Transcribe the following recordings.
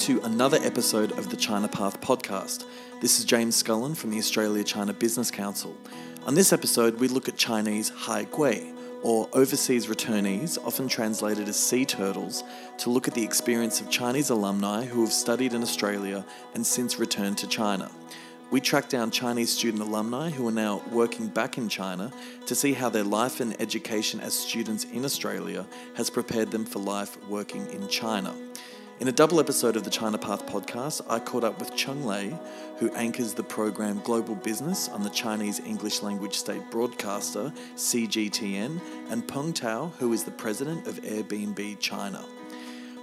to another episode of the China Path podcast. This is James Scullin from the Australia China Business Council. On this episode, we look at Chinese Hai Gui, or overseas returnees, often translated as sea turtles, to look at the experience of Chinese alumni who have studied in Australia and since returned to China. We track down Chinese student alumni who are now working back in China to see how their life and education as students in Australia has prepared them for life working in China. In a double episode of the China Path podcast, I caught up with Cheng Lei, who anchors the program Global Business on the Chinese English language state broadcaster CGTN, and Peng Tao, who is the president of Airbnb China.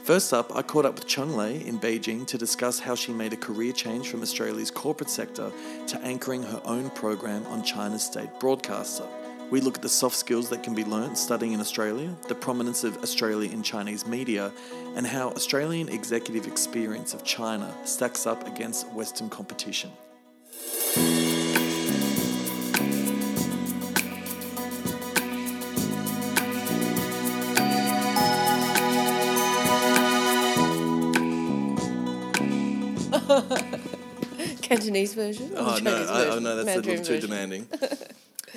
First up, I caught up with Cheng Lei in Beijing to discuss how she made a career change from Australia's corporate sector to anchoring her own program on China's state broadcaster. We look at the soft skills that can be learnt studying in Australia, the prominence of Australia in Chinese media, and how Australian executive experience of China stacks up against Western competition. Cantonese version? Oh no, I, oh no, that's a Mandarin little too demanding.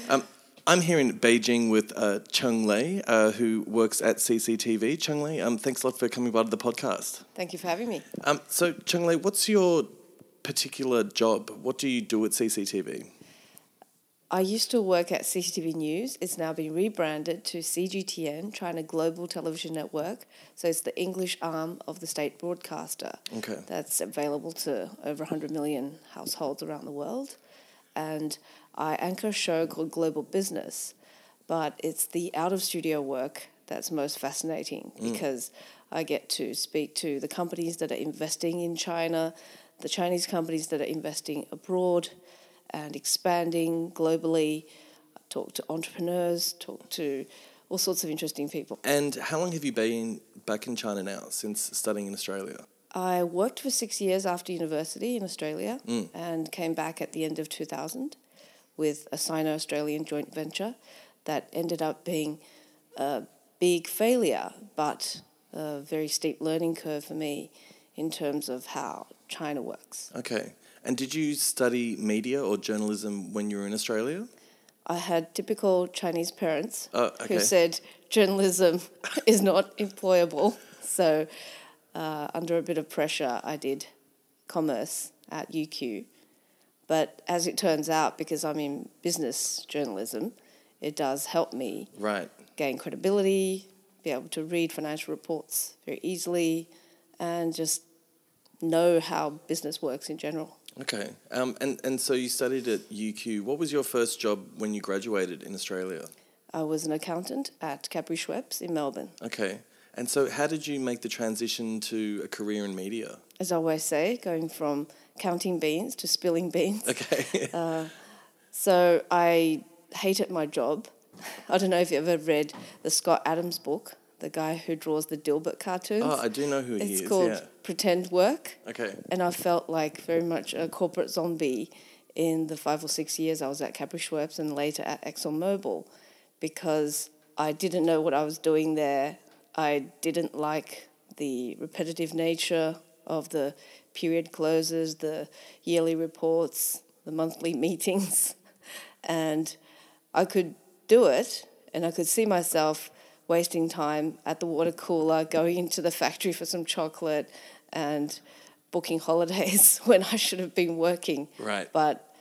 um, I'm here in Beijing with uh, Cheng Lei, uh, who works at CCTV. Cheng Lei, um, thanks a lot for coming by to the podcast. Thank you for having me. Um, so, Cheng Lei, what's your particular job? What do you do at CCTV? I used to work at CCTV News. It's now been rebranded to CGTN, China Global Television Network. So it's the English arm of the state broadcaster. Okay. That's available to over 100 million households around the world. And I anchor a show called Global Business, but it's the out of studio work that's most fascinating mm. because I get to speak to the companies that are investing in China, the Chinese companies that are investing abroad and expanding globally. I talk to entrepreneurs, talk to all sorts of interesting people. And how long have you been back in China now since studying in Australia? I worked for six years after university in Australia mm. and came back at the end of 2000 with a Sino Australian joint venture that ended up being a big failure, but a very steep learning curve for me in terms of how China works. Okay. And did you study media or journalism when you were in Australia? I had typical Chinese parents Oh, okay. who said journalism is not employable. So, uh, under a bit of pressure, I did commerce at UQ. But as it turns out, because I'm in business journalism, it does help me Right. gain credibility, be able to read financial reports very easily, and just know how business works in general. Okay. Um, and, and so you studied at UQ. What was your first job when you graduated in Australia? I was an accountant at Cadbury Schweppes in Melbourne. Okay. And so how did you make the transition to a career in media? as I always say, going from counting beans to spilling beans. Okay. Uh, so I hated my job. I don't know if you ever read the Scott Adams book, the guy who draws the Dilbert cartoons. oh, I do know who he is. it's called yeah. Pretend Work. Okay. And I felt like very much a corporate zombie in the five or six years I was at Cadbury Schweppes and later at ExxonMobil because I didn't know what I was doing there. I didn't like the repetitive nature of the period closes, the yearly reports, the monthly meetings. And I could do it and I could see myself wasting time at the water cooler, going into the factory for some chocolate and booking holidays when I should have been working. Right. But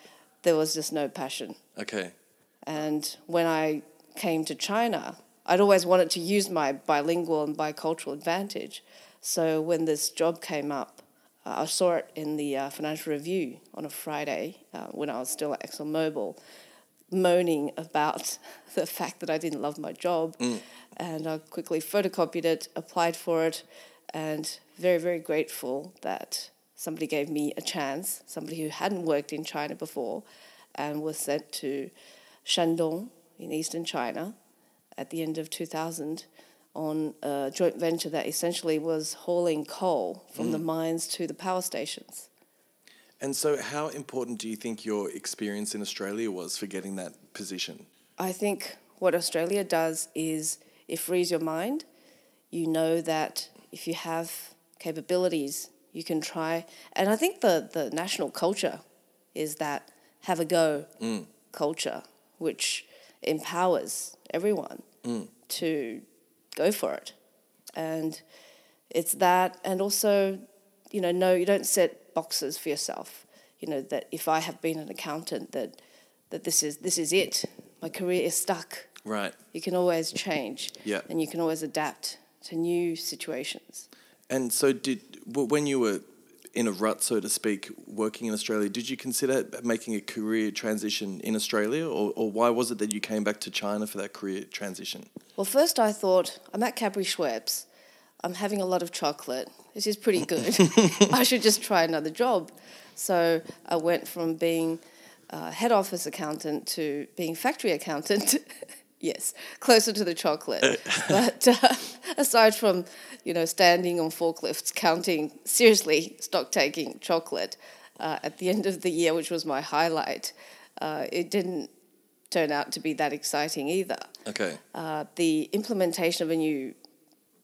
there was just no passion. Okay. And when I came to China, I'd always wanted to use my bilingual and bicultural advantage. So when this job came up, uh, I saw it in the uh, Financial Review on a Friday uh, when I was still at ExxonMobil, moaning about the fact that I didn't love my job. And I quickly photocopied it, applied for it, and very, very grateful that somebody gave me a chance, somebody who hadn't worked in China before, and was sent to Shandong in eastern China at the end of 2000 on a joint venture that essentially was hauling coal from the mm. mines to the power stations. And so, how important do you think your experience in Australia was for getting that position? I think what Australia does is it frees your mind. You know that if you have capabilities, you can try. And I think the, the national culture is that have a go mm. culture, which empowers everyone to go for it. And it's that, and also, you know, no, you don't set boxes for yourself. You know that if I have been an accountant, that that this is this is it. My career is stuck. Right. You can always change. Yeah. And you can always adapt to new situations. And so, did when you were in a rut, so to speak, working in Australia, did you consider making a career transition in Australia, or, or why was it that you came back to China for that career transition? Well, first I thought I'm at Cadbury Schweppes. I'm having a lot of chocolate. This is pretty good. I should just try another job. So I went from being uh, head office accountant to being factory accountant. yes, closer to the chocolate. but uh, aside from, you know, standing on forklifts, counting seriously stock taking chocolate uh, at the end of the year, which was my highlight, uh, it didn't turn out to be that exciting either Okay. uh, the implementation of a new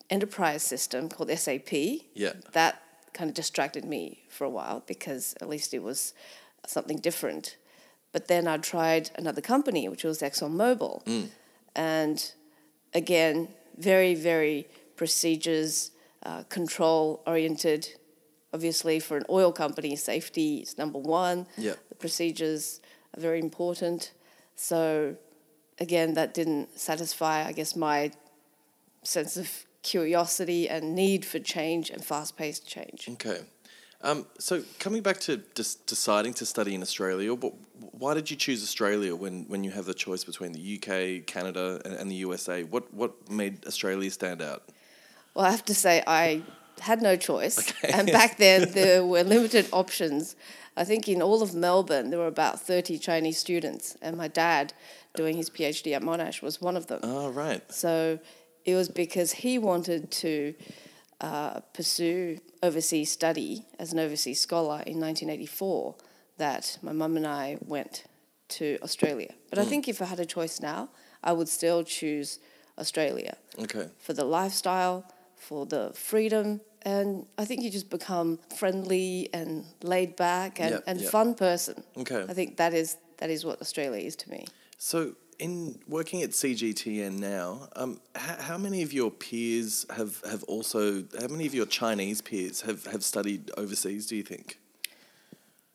enterprise system called SAP. Yeah. That kind of distracted me for a while because at least it was something different. But then I tried another company, which was ExxonMobil. And again, very, very procedures, uh, control oriented. Obviously, for an oil company, safety is number one. Yeah. The procedures are very important. So, again, that didn't satisfy, I guess, my sense of curiosity and need for change and fast paced change. Okay. Um, so coming back to dis- deciding to study in Australia, wh- why did you choose Australia when, when you have the choice between the UK, Canada, and, and the USA? What what made Australia stand out? Well, I have to say, I had no choice. And back then, there were limited options. I think in all of Melbourne, there were about 30 Chinese students, and my dad, doing his PhD at Monash, was one of them. Oh, right. So it was because he wanted to uh, pursue overseas study as an overseas scholar in 1984 that my mum and I went to Australia. But I think if I had a choice now, I would still choose Australia Okay. for the lifestyle, for the freedom, and I think you just become friendly and laid back and, Yep, and yep. fun person. Okay. I think that is that is what Australia is to me. So, in working at CGTN now, um, how, how many of your peers have, have also, how many of your Chinese peers have, have studied overseas, do you think?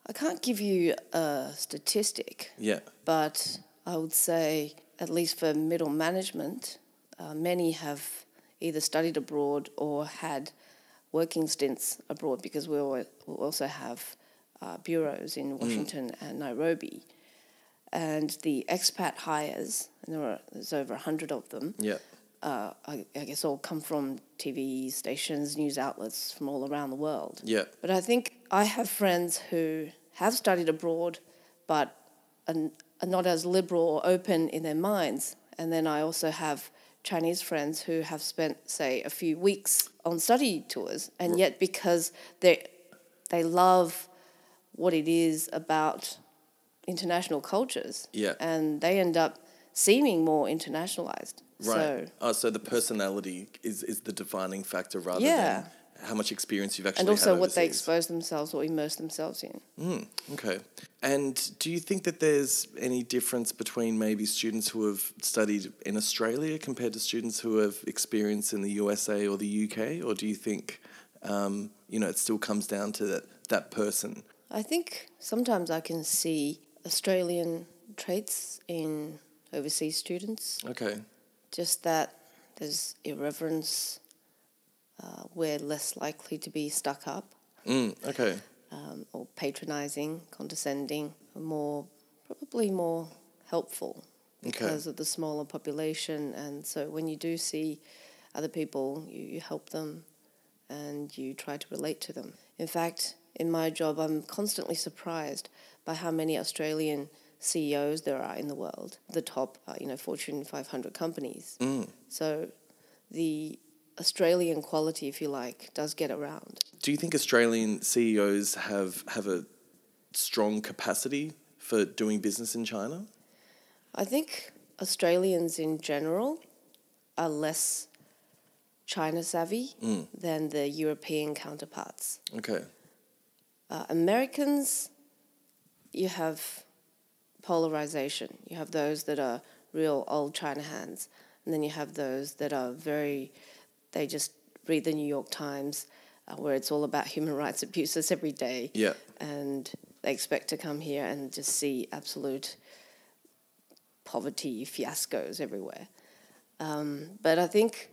I can't give you a statistic, Yeah. but I would say, at least for middle management, uh, many have either studied abroad or had working stints abroad because we al- also have uh, bureaus in Washington and Nairobi. And the expat hires, and there are, there's over 100 of them, Yeah. uh, I, I guess all come from TV stations, news outlets from all around the world. Yeah. But I think I have friends who have studied abroad, but are, are not as liberal or open in their minds. And then I also have Chinese friends who have spent, say, a few weeks on study tours, and yet because they they love what it is about international cultures, Yeah. and they end up seeming more internationalized. Right. So oh, so the personality is, is the defining factor rather Yeah. than how much experience you've actually and also what they expose themselves or immerse themselves in. Mm, okay. And do you think that there's any difference between maybe students who have studied in Australia compared to students who have experience in the USA or the UK? Or do you think, um, you know, it still comes down to that, that person? I think sometimes I can see Australian traits in overseas students. Okay. Just that there's irreverence. Uh, we're less likely to be stuck up Mm, okay. um, or patronizing, condescending, more probably more helpful Okay. because of the smaller population. And so when you do see other people, you, you help them and you try to relate to them. In fact, in my job, I'm constantly surprised by how many Australian CEOs there are in the world, the top, uh, you know, Fortune 500 companies. Mm. So the Australian quality, if you like, does get around. Do you think Australian CEOs have, have a strong capacity for doing business in China? I think Australians in general are less China savvy than the European counterparts. Okay. Uh, Americans, you have polarization. You have those that are real old China hands, and then you have those that are very, they just read the New York Times, uh, where it's all about human rights abuses every day. Yeah. And they expect to come here and just see absolute poverty fiascos everywhere. Um, but I think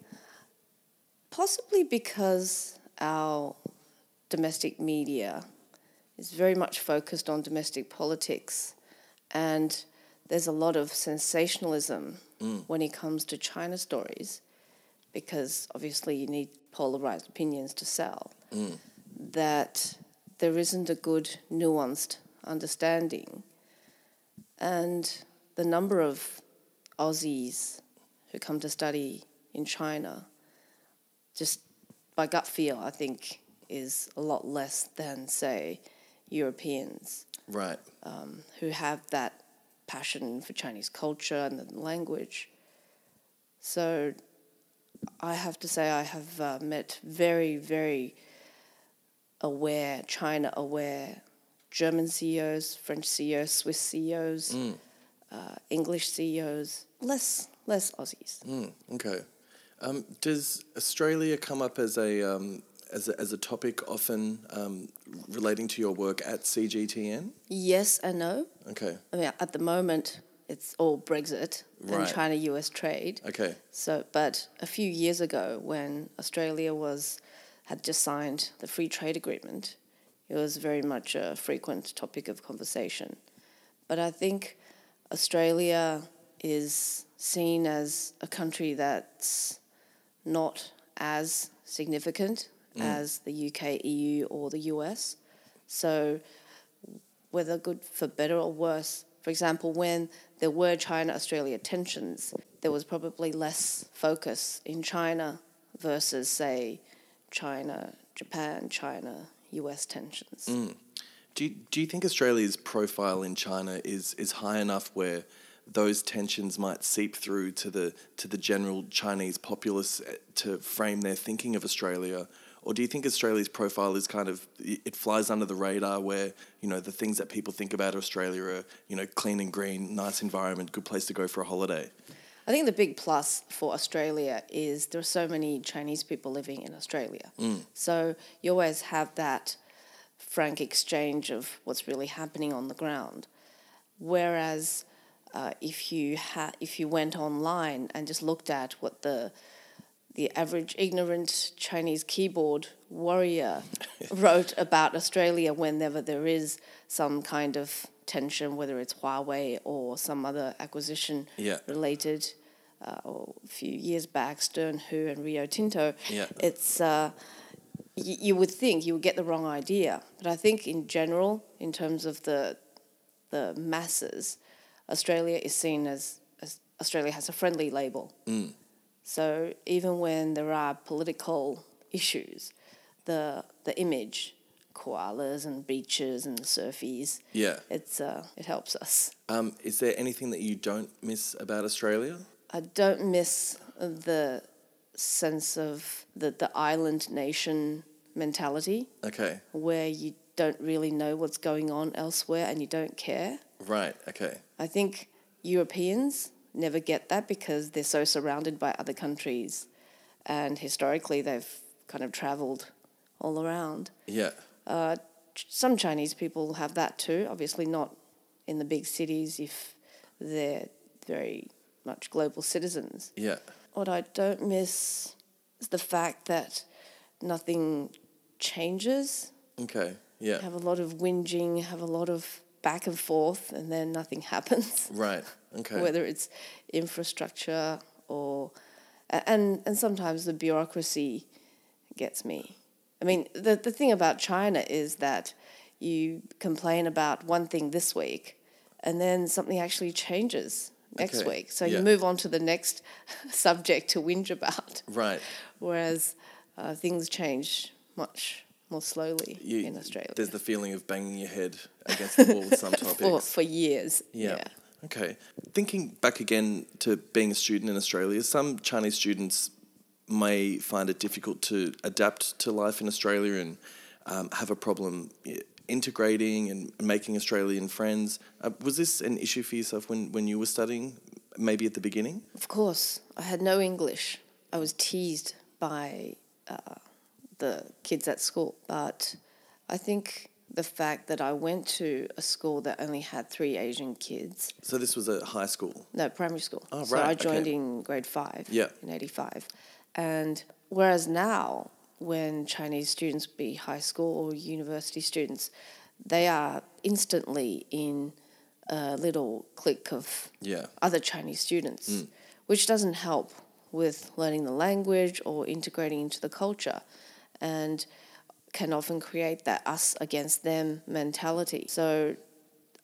possibly because our domestic media is very much focused on domestic politics and there's a lot of sensationalism mm. when it comes to China stories because obviously you need polarized opinions to sell. Mm. That there isn't a good nuanced understanding. And the number of Aussies who come to study in China, just by gut feel, I think, is a lot less than, say, Europeans Right. um, who have that passion for Chinese culture and the language. So I have to say, I have uh, met very, very aware, China aware German CEOs, French CEOs, Swiss CEOs, uh, English CEOs, less, less Aussies. Mm, okay. Um, does Australia come up as a um, as a, as a topic often um, relating to your work at CGTN? Yes and no. Okay. I mean, at the moment, it's all Brexit and Right. China US trade. Okay. So, but a few years ago, when Australia was had just signed the free trade agreement, it was very much a frequent topic of conversation. But I think Australia is seen as a country that's not as significant as the UK, EU, or the US. So, whether good for better or worse, for example, when there were China Australia tensions, there was probably less focus in China versus, say, China, Japan, China, US tensions. Do you, do you think Australia's profile in China is is high enough where those tensions might seep through to the to the general Chinese populace eh, to frame their thinking of Australia? Or do you think Australia's profile is kind of it flies under the radar where, you know, the things that people think about Australia are, you know, clean and green, nice environment, good place to go for a holiday? I think the big plus for Australia is there are so many Chinese people living in Australia. So you always have that frank exchange of what's really happening on the ground. Whereas uh, if you ha- if you went online and just looked at what the the average ignorant Chinese keyboard warrior wrote about Australia whenever there is some kind of tension, whether it's Huawei or some other acquisition Yeah. related, uh, or a few years back, Stern Hu and Rio Tinto. Yeah. It's uh, y- you would think you would get the wrong idea, but I think in general, in terms of the the masses, Australia is seen as, as Australia has a friendly label. So even when there are political issues, the the image, koalas and beaches and surfies, Yeah. it's uh, it helps us. Um, is there anything that you don't miss about Australia? I don't miss the sense of the, the island nation mentality Okay. where you don't really know what's going on elsewhere and you don't care. Right. Okay. I think Europeans never get that because they're so surrounded by other countries and historically they've kind of traveled all around. Yeah. Uh, Ch- Some Chinese people have that too, obviously not in the big cities if they're very much global citizens. Yeah. What I don't miss is the fact that nothing changes. Okay. Yeah. Have a lot of whinging, have a lot of back and forth, and then nothing happens. Right. Okay. Whether it's infrastructure or, and and sometimes the bureaucracy gets me. I mean, the the thing about China is that you complain about one thing this week, and then something actually changes next Okay, week. So yeah. you move on to the next subject to whinge about. Right. Whereas uh, things change much more slowly You, in Australia There's the feeling of banging your head against the wall with some topics. for for years. Yeah. Okay. Thinking back again to being a student in Australia, some Chinese students may find it difficult to adapt to life in Australia and um, have a problem integrating and making Australian friends. Uh, was this an issue for yourself when, when you were studying, maybe at the beginning? Of course, I had no English. I was teased by uh, the kids at school, but I think the fact that I went to a school that only had three Asian kids. So this was a high school? No, primary school. Oh, right. so I joined okay. in grade five Yeah. in 85. And whereas now, when Chinese students be high school or university students, they are instantly in a little clique of Yeah. other Chinese students, Mm. which doesn't help with learning the language or integrating into the culture, and can often create that us against them mentality. So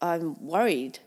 I'm worried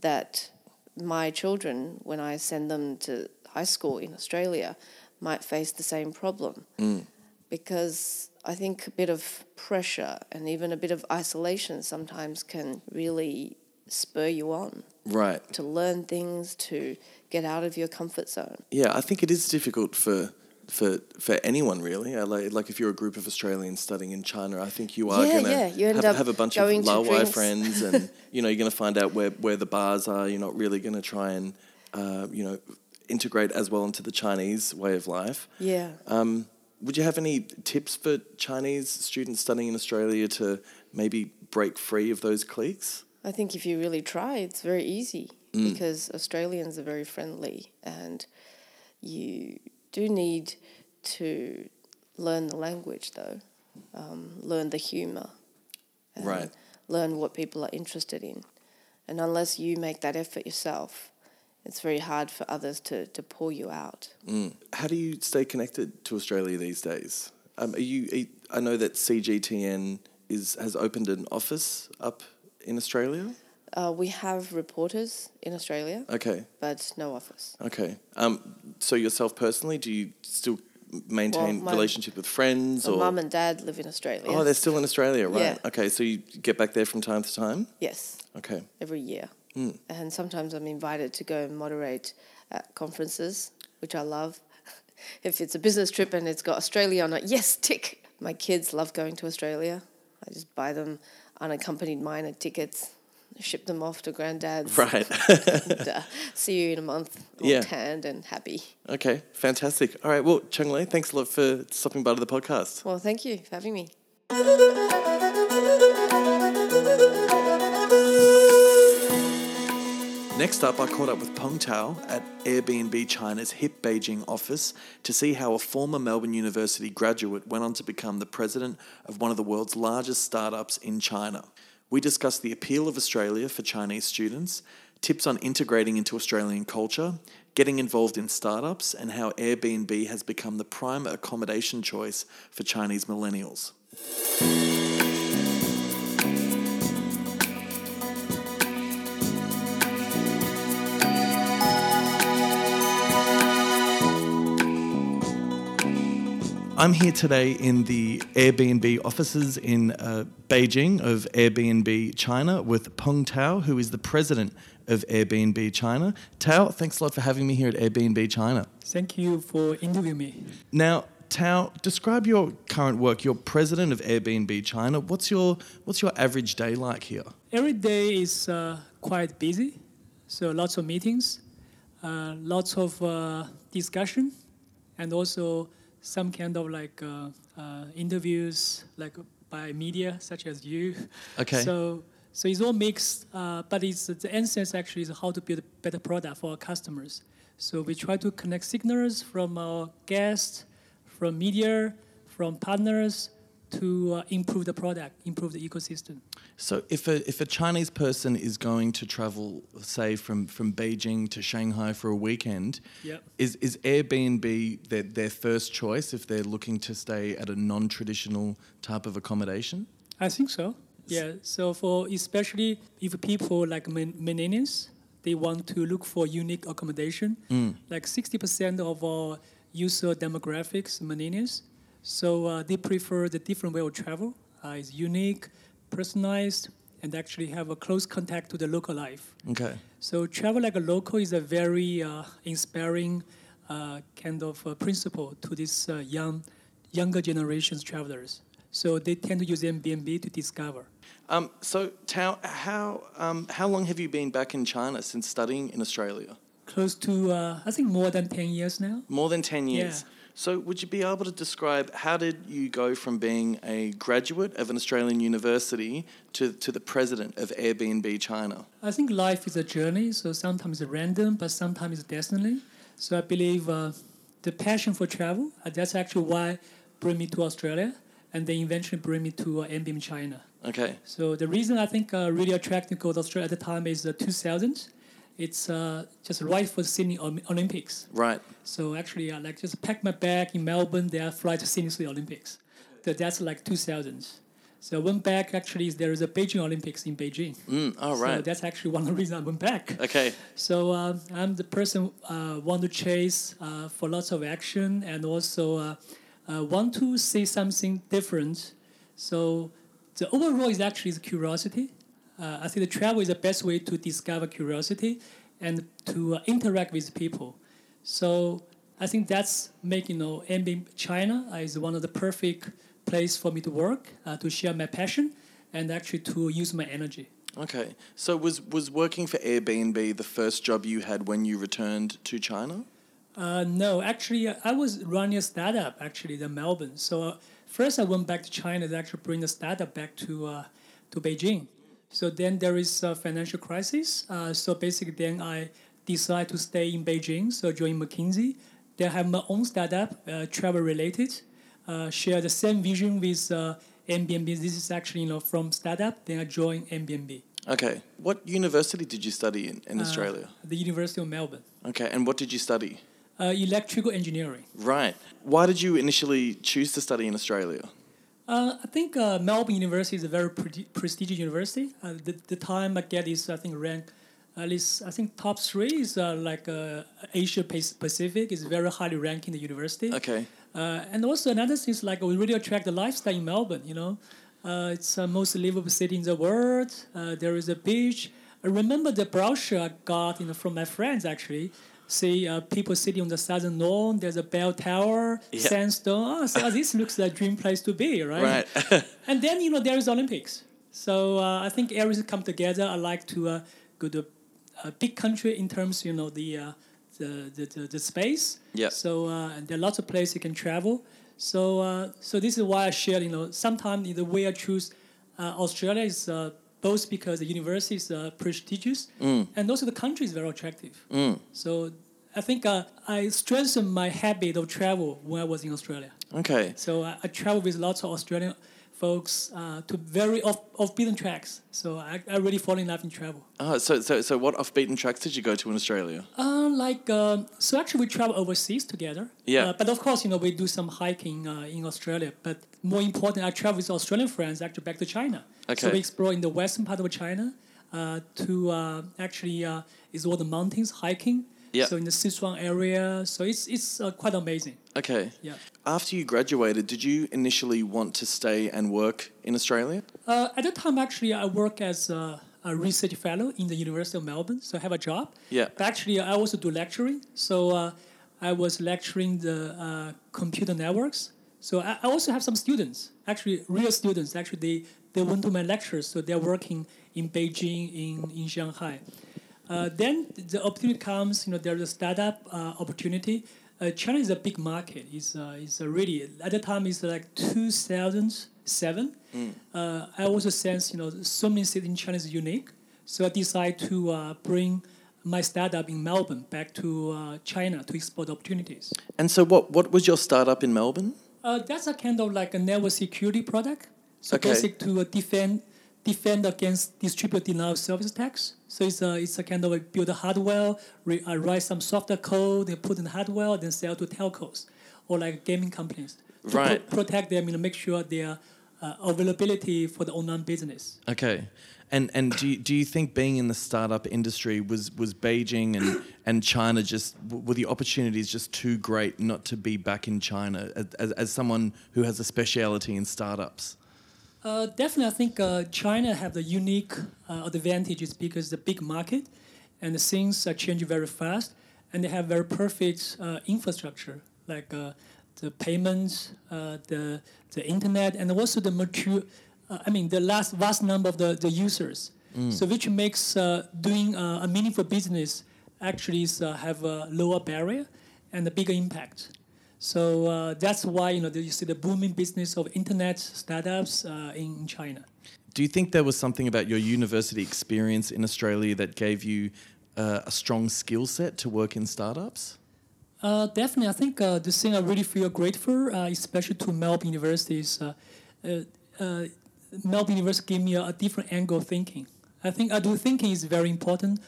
that my children, when I send them to high school in Australia, might face the same problem. Mm. Because I think a bit of pressure and even a bit of isolation sometimes can really spur you on Right. to learn things, to get out of your comfort zone. Yeah, I think it is difficult for for for anyone really. Like, like if you're a group of Australians studying in China, I think you are Yeah, gonna yeah, you have, have a bunch of to friends, and you know you're gonna find out where where the bars are. You're not really gonna try and uh, you know integrate as well into the Chinese way of life. Yeah. Um, would you have any tips for Chinese students studying in Australia to maybe break free of those cliques? I think if you really try, it's very easy Mm. because Australians are very friendly and you do need to learn the language though, um, learn the humour, and Right. learn what people are interested in. And unless you make that effort yourself, it's very hard for others to, to pull you out. Mm. How do you stay connected to Australia these days? Um, are you, are you- I know that CGTN is has opened an office up in Australia. Uh, we have reporters in Australia, Okay, but no office. okay. Um, so yourself personally, do you still maintain Well, my- relationship with friends or? mum and dad live in Australia. Oh, they're still in Australia, right? Yeah. Okay, so you get back there from time to time. yes. Okay. every year. Mm. And sometimes I'm invited to go and moderate at conferences, which I love. if it's a business trip and it's got Australia on it, yes, tick. My kids love going to Australia. I just buy them unaccompanied minor tickets, ship them off to granddad's, Right. and uh, see you in a month, all Yeah. tanned and happy. okay. Fantastic. All right. Well, Cheng Lei, thanks a lot for stopping by to the podcast. Well, thank you for having me. Next up, I caught up with Peng Tao at Airbnb China's HIP Beijing office to see how a former Melbourne University graduate went on to become the president of one of the world's largest startups in China. We discussed the appeal of Australia for Chinese students, tips on integrating into Australian culture, getting involved in startups, and how Airbnb has become the prime accommodation choice for Chinese millennials. I'm here today in the Airbnb offices in uh, Beijing of Airbnb China with Peng Tao, who is the president of Airbnb China. Tao, thanks a lot for having me here at Airbnb China. Thank you for interviewing me. Now, Tao, describe your current work. You're president of Airbnb China. What's your what's your average day like here? Every day is uh, quite busy, so lots of meetings, uh, lots of uh, discussion, and also some kind of like uh, uh, interviews, like by media such as you. Okay. So so it's all mixed, uh, but it's the essence actually is how to build a better product for our customers. So we try to connect signals from our guests, from media, from partners to uh, improve the product, improve the ecosystem. So, if a if a Chinese person is going to travel, say from from Beijing to Shanghai for a weekend, Yep. is is Airbnb their their first choice if they're looking to stay at a non-traditional type of accommodation? I think so. Yeah. So for especially if people like millennials, they want to look for unique accommodation. Like sixty percent of our user demographics millennials, so uh, they prefer the different way of travel. Uh, it's unique, personalized, and actually have a close contact to the local life. Okay. So travel like a local is a very uh, inspiring uh, kind of uh, principle to this uh, young, younger generations travelers. So they tend to use Airbnb to discover. Um, so, Tao, how, um, how long have you been back in China since studying in Australia? Close to, uh, I think, more than 10 years now. More than 10 years. Yeah. So, would you be able to describe how did you go from being a graduate of an Australian university to, to the president of Airbnb China? I think life is a journey, so sometimes it's random, but sometimes it's destiny. So I believe uh, the passion for travel, uh, that's actually why bring me to Australia, and then eventually bring me to uh, Airbnb China. Okay. So the reason I think uh, really attracted me to Australia at the time is the 2000s. It's uh, just right for the Sydney Olympics. Right. So actually, I like just pack my bag in Melbourne, then I fly to Sydney for the Olympics. So that's like 2000s. So I went back. Actually, there is a Beijing Olympics in Beijing. Mm, oh, So that's actually one of the reasons I went back. Okay. So uh, I'm the person uh, want to chase uh, for lots of action and also uh, uh, want to see something different. So the overall is actually the curiosity. Uh, I think the travel is the best way to discover curiosity and to uh, interact with people. So I think that's making you know Airbnb China is one of the perfect place for me to work, uh, to share my passion, and actually to use my energy. Okay. So, was, was working for Airbnb the first job you had when you returned to China? Uh, no, actually, uh, I was running a startup actually in Melbourne. So uh, first, I went back to China to actually bring the startup back to uh, to Beijing. So then there is a financial crisis. Uh, so basically, then I decided to stay in Beijing. So join McKinsey. Then I have my own startup, uh, travel related. Uh, share the same vision with uh, Airbnb. This is actually you know from startup. Then I joined Airbnb. Okay. What university did you study in, in Australia? The University of Melbourne. Okay. And what did you study? Uh, electrical engineering. Right. Why did you initially choose to study in Australia? Uh, I think uh, Melbourne University is a very pre- prestigious university. Uh, the, the time I get is I think ranked at least I think top three is uh, like uh, Asia Pacific is very highly ranked in the university. Okay. Uh, and also another thing is like we really attract the lifestyle in Melbourne. You know, uh, it's the most livable city in the world. Uh, there is a beach. I remember the brochure I got you know, from my friends actually. See uh, people sitting on the southern lawn. There's a bell tower, Yeah. sandstone. Oh, so this looks like a dream place to be, right? Right. and then you know there is Olympics. So uh, I think everything come together. I like to uh, go to a big country in terms you know the uh, the, the, the the space. Yeah. So uh, there are lots of places you can travel. So uh, so this is why I share. You know, sometimes the way I choose uh, Australia is. Both because the university is uh, prestigious and also the country is very attractive. So I think uh, I strengthened my habit of travel when I was in Australia. Okay. So I, I travel with lots of Australian folks uh, to very off off beaten tracks. So I, I really fall in love in travel. Oh, so, so, so what off beaten tracks did you go to in Australia? Uh, like um, so, actually, we travel overseas together. Yeah. Uh, but of course, you know, we do some hiking uh, in Australia. But more important, I travel with Australian friends actually back to China. Okay. So we explore in the western part of China. Uh, to uh, actually uh, is all the mountains hiking. Yeah. So in the Sichuan area, so it's it's uh, quite amazing. Okay. Yeah. After you graduated, did you initially want to stay and work in Australia? Uh, at that time, actually, I work as a, a research fellow in the University of Melbourne, so I have a job. Yeah. But actually, I also do lecturing. So uh, I was lecturing the uh, computer networks. So I, I also have some students, actually real students. Actually, they, they went to my lectures, so they're working in Beijing, in, in Shanghai. Uh, then the opportunity comes, you know, there's a startup uh, opportunity. Uh, China is a big market. It's, uh, it's really, at the time, it's like 2007. Uh, I also sense, you know, so many cities in China is unique. So I decided to uh, bring my startup in Melbourne back to uh, China to explore the opportunities. And so, what, what was your startup in Melbourne? Uh, that's a kind of like a network security product. So Okay. basic to uh, defend defend against distributed denial of service attacks. So it's a it's a kind of a build a hardware, re, uh, write some software code, then put in the hardware, then sell to telcos or like gaming companies to pro- Right. protect them, you know, make sure their uh, availability for the online business. Okay. And and do you, do you think being in the startup industry was was Beijing and and China just were the opportunities just too great not to be back in China as as someone who has a speciality in startups? Uh, definitely, I think uh, China have the unique uh, advantages because the big market, and the things are changing very fast. and they have very perfect uh, infrastructure like uh, the payments, uh, the the internet, and also the mature. Uh, I mean, the last vast number of the, the users. So which makes uh, doing uh, a meaningful business actually is, uh, have a lower barrier and a bigger impact. So uh, that's why you know you see the booming business of internet startups uh, in China. Do you think there was something about your university experience in Australia that gave you uh, a strong skill set to work in startups? Uh, definitely, I think uh, the thing I really feel grateful, uh, especially to Melbourne University, is uh, uh, uh, Melbourne University gave me a, a different angle of thinking. I think I do thinking is very important.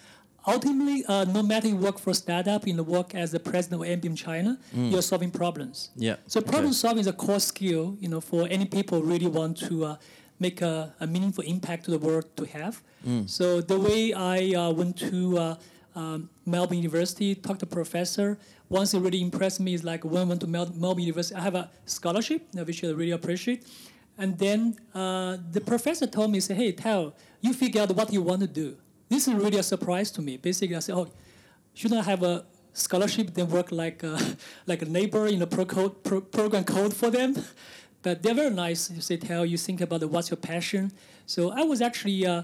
Ultimately, uh, no matter you work for a startup, you know, work as the president of Airbnb China, you're solving problems. Yeah. So okay. problem solving is a core skill, you know, for any people who really want to uh, make a, a meaningful impact to the world to have. So the way I uh, went to uh, um, Melbourne University, talked to professor, once it really impressed me is like when I went to Mel- Melbourne University, I have a scholarship, which I really appreciate. And then uh, the professor told me, say, hey, Tao, you figure out what you want to do. This is really a surprise to me. Basically, I said, oh, shouldn't I have a scholarship then work like a, like a neighbor in a pro code, pro, program code for them? But they're very nice. You say, tell you think about what's your passion. So I was actually uh,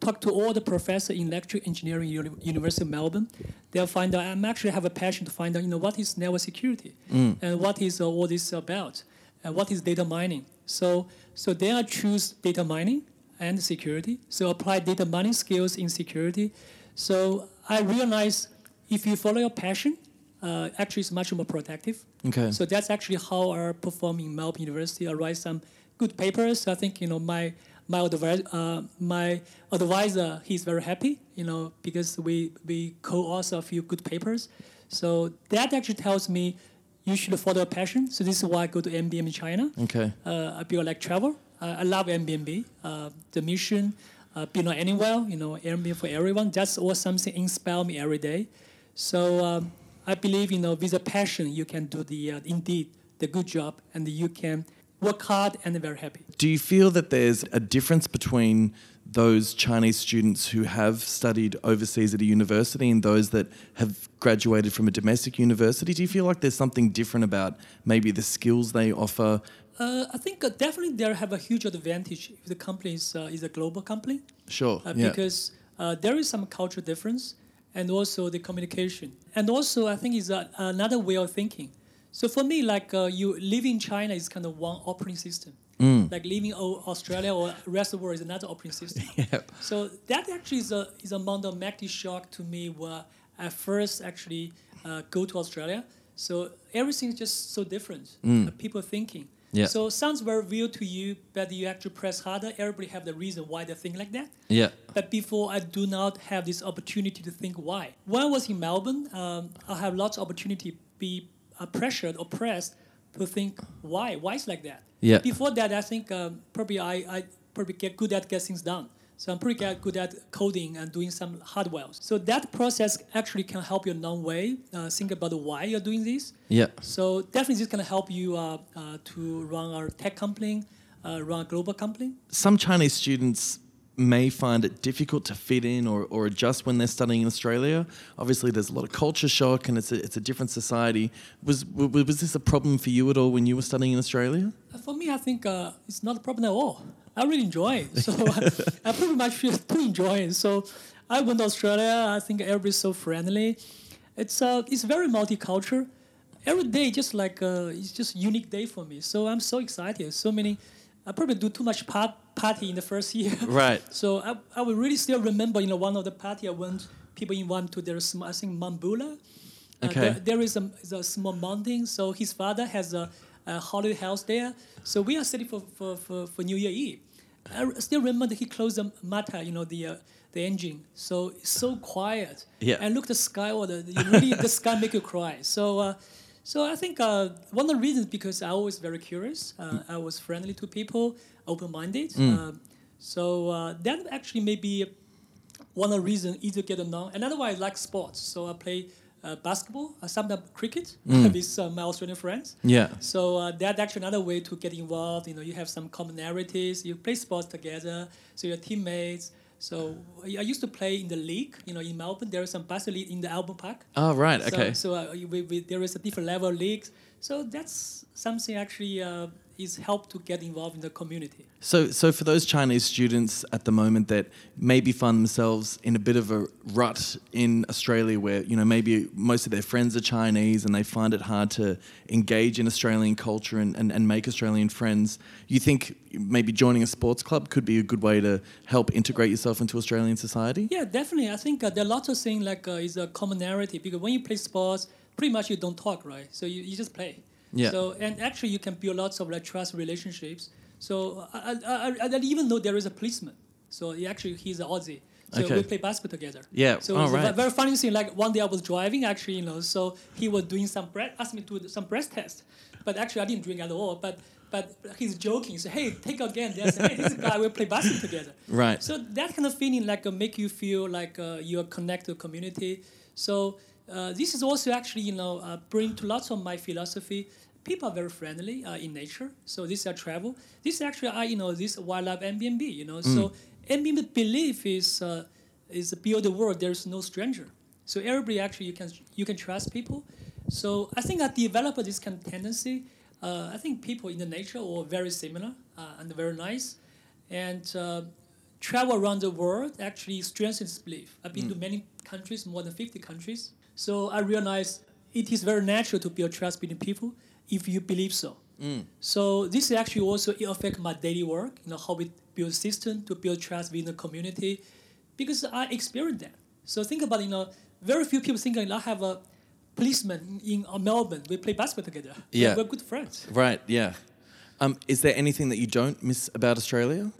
talk to all the professors in electrical engineering Uni- University of Melbourne. They'll find out I'm actually have a passion to find out, you know, what is network security and what is uh, all this about and what is data mining. So so then I choose data mining and security. So apply data mining skills in security. So I realize if you follow your passion, uh, actually it's much more productive. Okay. So that's actually how I perform in Melbourne University. I write some good papers. I think you know my my advi- uh, my advisor he's very happy. You know because we we co-author a few good papers. So that actually tells me you should follow your passion. So this is why I go to Airbnb in China. Okay. Uh, I build like travel. Uh, I love Airbnb. Uh, the mission, uh, build not anywhere, you know, Airbnb for everyone. That's all something inspire me every day. So um, I believe, you know, with a passion, you can do the indeed the good job, and you can work hard and very happy. Do you feel that there's a difference between those Chinese students who have studied overseas at a university and those that have graduated from a domestic university? Do you feel like there's something different about maybe the skills they offer? Uh, I think uh, definitely they have a huge advantage if the company is, uh, is a global company. Sure. uh, yeah. because uh, there is some cultural difference and also the communication. And also, I think is a, another way of thinking. So for me, like uh, you live in China is kind of one operating system. Like living in Australia or rest of the world is another operating system. yeah. So that actually is a is of magnetic shock to me where I first actually uh, go to Australia. So everything is just so different. Uh, people thinking. Yeah. So sounds very real to you, but you actually press harder. Everybody have the reason why they think like that. Yeah. But before, I do not have this opportunity to think why. When I was in Melbourne, um, I have lots of opportunity be uh, pressured or pressed to think why. Why is like that? Yeah. Before that, I think um, probably I, I probably get good at getting things done. So I'm pretty good at coding and doing some hardware. So that process actually can help you a long way. Uh, think about why you're doing this. Yeah. So definitely this can help you uh, uh, to run our tech company, uh, run a global company. Some Chinese students may find it difficult to fit in or, or adjust when they're studying in Australia. Obviously, there's a lot of culture shock and it's a, it's a different society. Was, w- was this a problem for you at all when you were studying in Australia? Uh, For me, I think uh, it's not a problem at all. I really enjoy it. So uh, I pretty much feel to enjoy it. So I went to Australia. I think everybody's so friendly. It's uh, it's very multicultural. Every day, just like uh, it's just unique day for me. So I'm so excited. So many. I probably do too much part, party in the first year. Right. So I, I will really still remember, you know, one of the party I went, people invite to their, I think, Mount Buller. Uh, Okay. there, there is a, a small mountain, so his father has a, a holiday house there. So we are sitting for, for, for, for New Year Eve. I still remember he closed the mata, you know, the uh, the engine. So it's so quiet. Yeah. And look the sky, or the, you really the sky make you cry. So. Uh, so I think uh, one of the reasons because I was very curious. Uh, I was friendly to people, open-minded. Uh, so uh, that actually may be one of the reasons easy to get along. Another one I like sports, so I play uh, basketball, uh, sometimes cricket with uh, my Australian friends. Yeah. So uh, that's actually another way to get involved. You know, you have some commonalities. You play sports together, so your teammates. So I used to play in the league, you know, in Melbourne. There is some basketball league in the Albert Park. Oh, right. So- Okay. So, uh, we, we, there is a different level of leagues. So that's something actually uh, is help to get involved in the community. So, so for those Chinese students at the moment that maybe find themselves in a bit of a rut in Australia, where you know maybe most of their friends are Chinese and they find it hard to engage in Australian culture and, and, and make Australian friends, you think maybe joining a sports club could be a good way to help integrate yourself into Australian society? Yeah, definitely. I think uh, there are lots of things like uh, is a commonality because when you play sports, pretty much you don't talk, right? So you, you just play. Yeah. So and actually you can build lots of like trust relationships. So I, I, I, I didn't even know there is a policeman. So he actually he's an Aussie. So Okay. we play basketball together. Yeah. So Oh, it's right. ve- very funny thing. Like one day I was driving, actually, you know, so he was doing some breath, asked me to do some breath test, but actually I didn't drink at all. But but he's joking. So hey, take again. They say, hey, this guy will play basketball together. Right. So that kind of feeling like uh, make you feel like uh, you are connected to community. So uh, this is also actually you know uh, bring to lots of my philosophy. People are very friendly uh, in nature. So this is a travel. This is actually I you know this wildlife Airbnb. You know so Airbnb belief is uh, is build a world. There is no stranger. So everybody actually you can you can trust people. So I think I developed this kind of tendency. Uh, I think people in the nature are very similar uh, and very nice, and uh, travel around the world actually strengthens belief. I've been to many countries, more than 50 countries. So I realized it is very natural to build trust between people if you believe so. So this actually also affect my daily work, you know, how we build system to build trust within the community, because I experienced that. So think about, you know, very few people think I have a policeman in uh, Melbourne. We play basketball together. Yeah. We're good friends. Right. Yeah. Um, is there anything that you don't miss about Australia?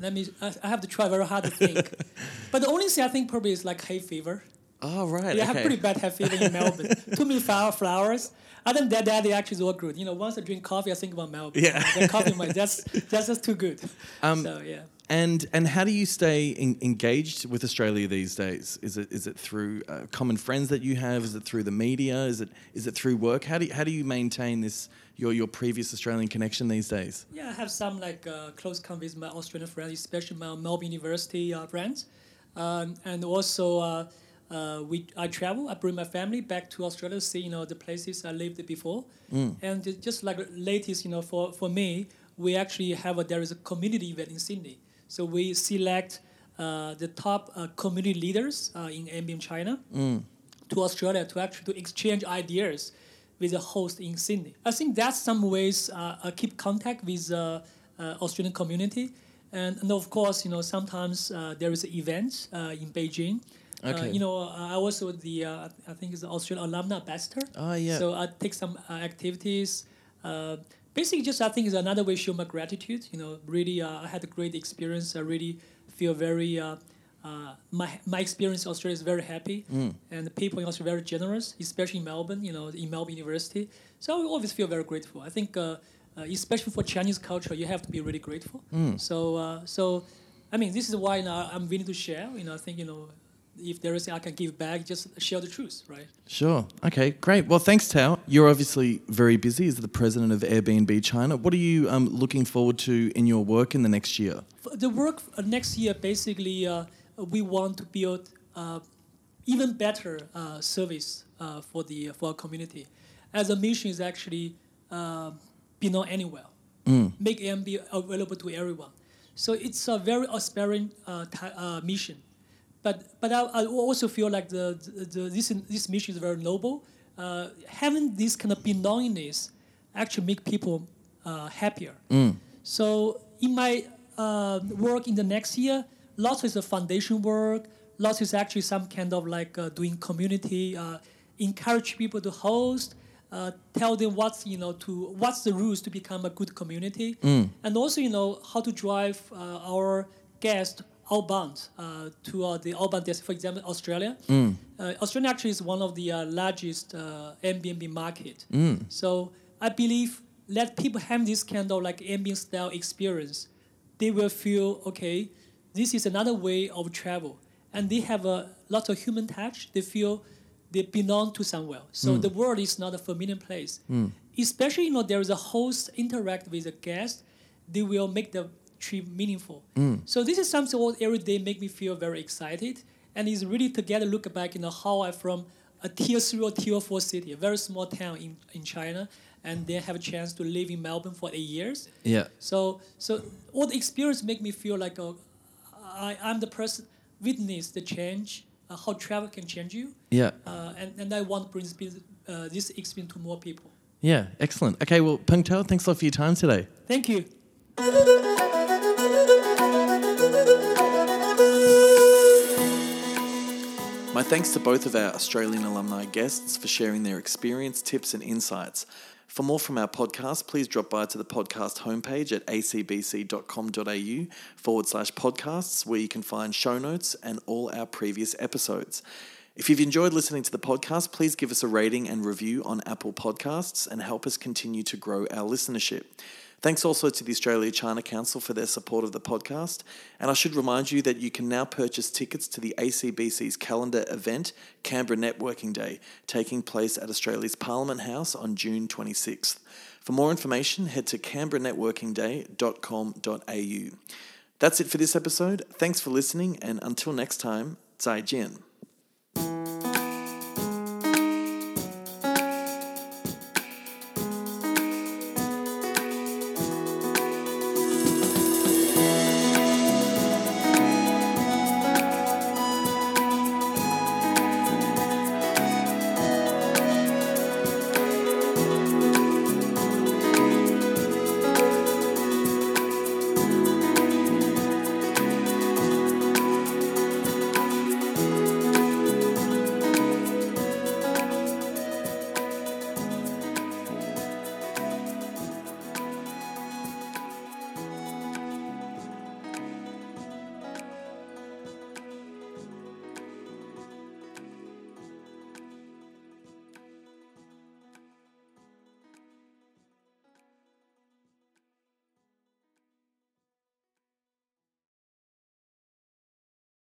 Let me, I, I have to try very hard to think. but the only thing I think probably is like hay fever. Oh, right. Yeah, I have pretty bad hay fever in Melbourne. Too many flower flowers. Other than that, that they actually all good. You know, once I drink coffee, I think about Melbourne. Yeah. The coffee, my, that's, that's just too good. Um, so, yeah. And and how do you stay in, engaged with Australia these days? Is it is it through uh, common friends that you have? Is it through the media? Is it is it through work? How do you, how do you maintain this your your previous Australian connection these days? Yeah, I have some like uh, close contact with my Australian friends, especially my Melbourne University uh, friends, um, and also uh, we I travel. I bring my family back to Australia, see you know the places I lived before, and just like latest you know for for me, we actually have a there is a community event in Sydney, so we select uh, the top uh, community leaders uh, in Airbnb China to Australia to actually to exchange ideas with the host in Sydney. I think that's some ways uh, uh, keep contact with uh, uh, Australian community, and, and of course you know sometimes uh, there is events uh, in Beijing. Uh, Okay. you know, uh, I also the uh, I think it's the Australian alumni ambassador. Oh, yeah. So I take some uh, activities. Uh, basically, just I think is another way to show my gratitude. You know, really, uh, I had a great experience. I really feel very. Uh, uh, my my experience in Australia is very happy, and the people in Australia are very generous, especially in Melbourne. You know, in Melbourne University. So I always feel very grateful. I think, uh, uh, especially for Chinese culture, you have to be really grateful. So uh, so, I mean, this is why now I'm willing to share. You know, I think you know. If there is, I can give back. Just share the truth, right? Sure. Okay. Great. Well, thanks, Tao. You're obviously very busy as the president of Airbnb China. What are you um, looking forward to in your work in the next year? The work uh, next year, basically, uh, we want to build uh, even better uh, service uh, for the for our community. As a mission is actually uh, be known anywhere, make Airbnb available to everyone. So it's a very aspiring uh, uh, mission. But but I, I also feel like the, the, the this this mission is very noble. Uh, having this kind of belongingness actually make people uh, happier. So in my uh, work in the next year, lots is the foundation work. Lots is actually some kind of like uh, doing community, uh, encourage people to host, uh, tell them what's you know to what's the rules to become a good community, and also you know how to drive uh, our guests outbound uh, to uh, the outbound desk. For example, Australia. Uh, Australia actually is one of the uh, largest uh, Airbnb market. So I believe let people have this kind of like ambient style experience, they will feel okay. This is another way of travel, and they have a lot of human touch. They feel they belong to somewhere. So the world is not a familiar place. Especially, you know, there is a host interact with a guest. They will make the trip meaningful. So this is something all every day make me feel very excited, and it's really together look back, you know, how I from a tier three or tier four city, a very small town in, in China, and then have a chance to live in Melbourne for eight years. Yeah. So so all the experience make me feel like uh, I I'm the person witness the change, uh, how travel can change you, Yeah. uh, and and I want to bring this, uh, this experience to more people. Yeah. Excellent. Okay. Well, Peng Tao, thanks a lot for your time today. Thank you. My thanks to both of our Australian alumni guests for sharing their experience, tips, and insights. For more from our podcast, please drop by to the podcast homepage at acbc.com.au forward slash podcasts, where you can find show notes and all our previous episodes. If you've enjoyed listening to the podcast, please give us a rating and review on Apple Podcasts and help us continue to grow our listenership. Thanks also to the Australia China Council for their support of the podcast. And I should remind you that you can now purchase tickets to the ACBC's calendar event, Canberra Networking Day, taking place at Australia's Parliament House on June 26th. For more information, head to canberranetworkingday.com.au. That's it for this episode. Thanks for listening, and until next time, 再见.